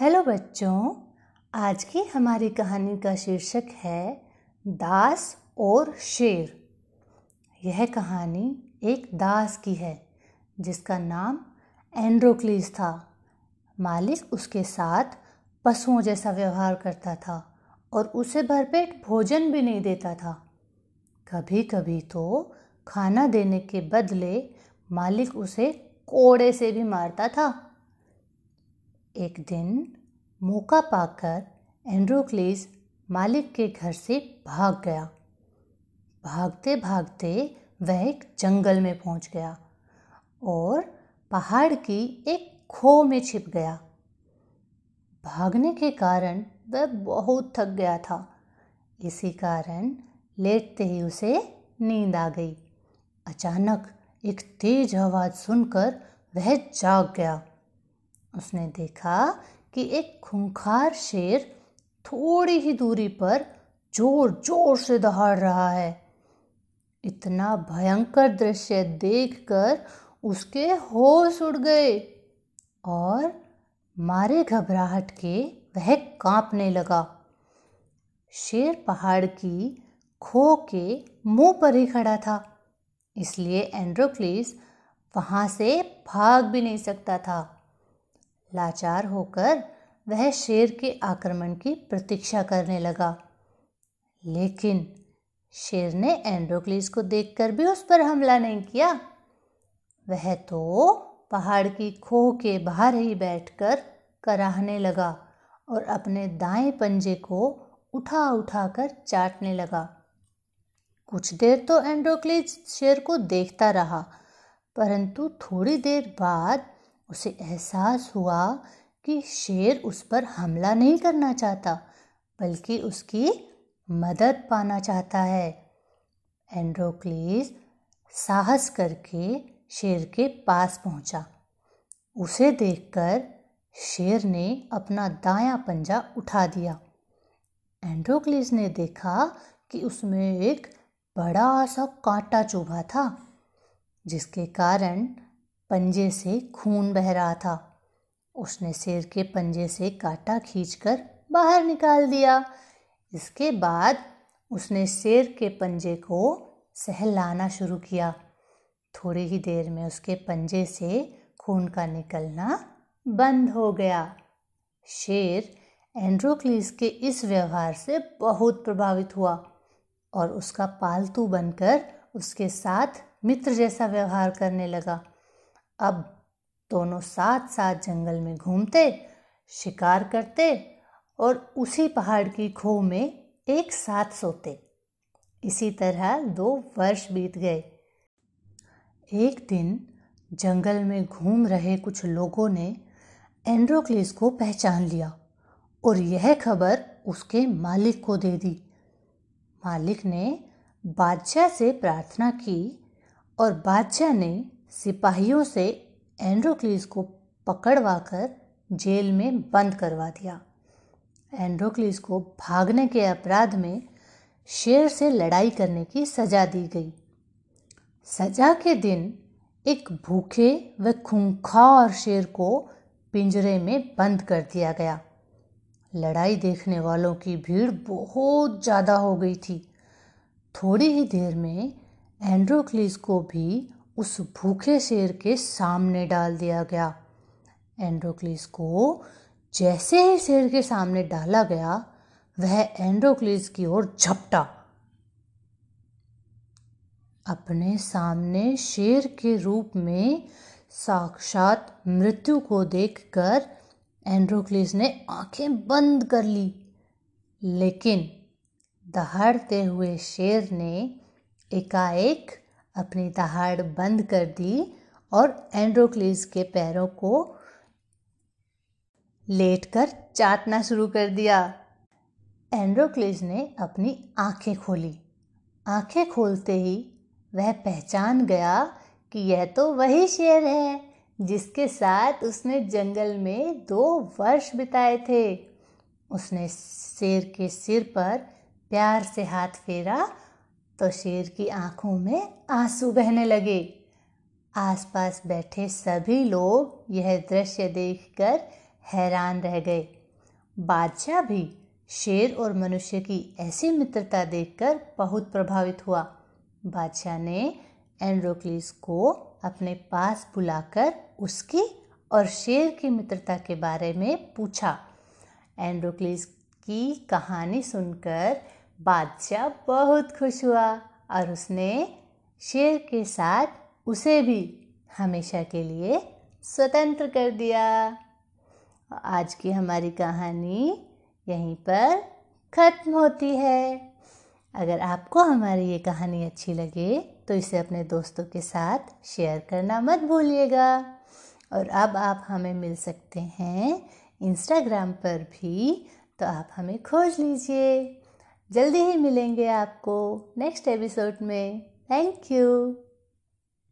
Hello बच्चों, आज की हमारी कहानी का शीर्षक है दास और शेर। यह कहानी एक दास की है, जिसका नाम एंड्रोक्लीस था। मालिक उसके साथ पशुओं जैसा व्यवहार करता था और उसे भरपेट भोजन भी नहीं देता था। कभी कभी तो खाना देने के बदले मालिक उसे कोड़े से भी मारता था। एक दिन मौका पाकर एंड्रोक्लिस मालिक के घर से भाग गया। भागते भागते वह एक जंगल में पहुँच गया और पहाड़ की एक खो में छिप गया। भागने के कारण वह बहुत थक गया था। इसी कारण लेटते ही उसे नींद आ गई। अचानक एक तेज आवाज़ सुनकर वह जाग गया। उसने देखा कि एक खूंखार शेर थोड़ी ही दूरी पर ज़ोर ज़ोर से दहाड़ रहा है। इतना भयंकर दृश्य देखकर उसके होश उड़ गए और मारे घबराहट के वह कांपने लगा। शेर पहाड़ की खो के मुँह पर ही खड़ा था, इसलिए एंड्रोक्लिस वहाँ से भाग भी नहीं सकता था। लाचार होकर वह शेर के आक्रमण की प्रतीक्षा करने लगा। लेकिन शेर ने एंड्रोक्लिस को देखकर भी उस पर हमला नहीं किया। वह तो पहाड़ की खोह के बाहर ही बैठकर कराहने लगा और अपने दाएँ पंजे को उठा उठा कर चाटने लगा। कुछ देर तो एंड्रोक्लिस शेर को देखता रहा, परंतु थोड़ी देर बाद उसे एहसास हुआ कि शेर उस पर हमला नहीं करना चाहता, बल्कि उसकी मदद पाना चाहता है। एंड्रोक्लीस साहस करके शेर के पास पहुँचा। उसे देखकर शेर ने अपना दायां पंजा उठा दिया। एंड्रोक्लिस ने देखा कि उसमें एक बड़ा सा कांटा चुभा था, जिसके कारण पंजे से खून बह रहा था। उसने शेर के पंजे से कांटा खींचकर बाहर निकाल दिया। इसके बाद उसने शेर के पंजे को सहलाना शुरू किया। थोड़ी ही देर में उसके पंजे से खून का निकलना बंद हो गया। शेर एंड्रोक्लिस के इस व्यवहार से बहुत प्रभावित हुआ और उसका पालतू बनकर उसके साथ मित्र जैसा व्यवहार करने लगा। अब दोनों साथ साथ जंगल में घूमते, शिकार करते और उसी पहाड़ की खो में एक साथ सोते। इसी तरह दो वर्ष बीत गए। एक दिन जंगल में घूम रहे कुछ लोगों ने एंड्रोक्लिस को पहचान लिया और यह खबर उसके मालिक को दे दी। मालिक ने बादशाह से प्रार्थना की और बादशाह ने सिपाहियों से एंड्रोक्लिस को पकड़वाकर जेल में बंद करवा दिया। एंड्रोक्लिस को भागने के अपराध में शेर से लड़ाई करने की सजा दी गई। सजा के दिन एक भूखे व खूंखार शेर को पिंजरे में बंद कर दिया गया। लड़ाई देखने वालों की भीड़ बहुत ज़्यादा हो गई थी। थोड़ी ही देर में एंड्रोक्लिस को भी उस भूखे शेर के सामने डाल दिया गया। एंड्रोक्लिस को जैसे ही शेर के सामने डाला गया, वह एंड्रोक्लिस की ओर झपटा। अपने सामने शेर के रूप में साक्षात मृत्यु को देखकर एंड्रोक्लिस ने आँखें बंद कर ली। लेकिन दहाड़ते हुए शेर ने एकाएक अपनी दहाड़ बंद कर दी और एंड्रोक्लिस के पैरों को लेटकर चाटना शुरू कर दिया। एंड्रोक्लिस ने अपनी आँखें खोली। आँखें खोलते ही वह पहचान गया कि यह तो वही शेर है जिसके साथ उसने जंगल में दो वर्ष बिताए थे। उसने शेर के सिर पर प्यार से हाथ फेरा तो शेर की आँखों में आँसू बहने लगे। आसपास बैठे सभी लोग यह दृश्य देखकर हैरान रह गए। बादशाह भी शेर और मनुष्य की ऐसी मित्रता देखकर बहुत प्रभावित हुआ। बादशाह ने एंड्रोक्लिस को अपने पास बुलाकर उसकी और शेर की मित्रता के बारे में पूछा। एंड्रोक्लिस की कहानी सुनकर बादशाह बहुत खुश हुआ और उसने शेर के साथ उसे भी हमेशा के लिए स्वतंत्र कर दिया। आज की हमारी कहानी यहीं पर ख़त्म होती है। अगर आपको हमारी ये कहानी अच्छी लगे तो इसे अपने दोस्तों के साथ शेयर करना मत भूलिएगा। और अब आप हमें मिल सकते हैं इंस्टाग्राम पर भी तो आप हमें खोज लीजिए। जल्दी ही मिलेंगे आपको नेक्स्ट एपिसोड में. Thank you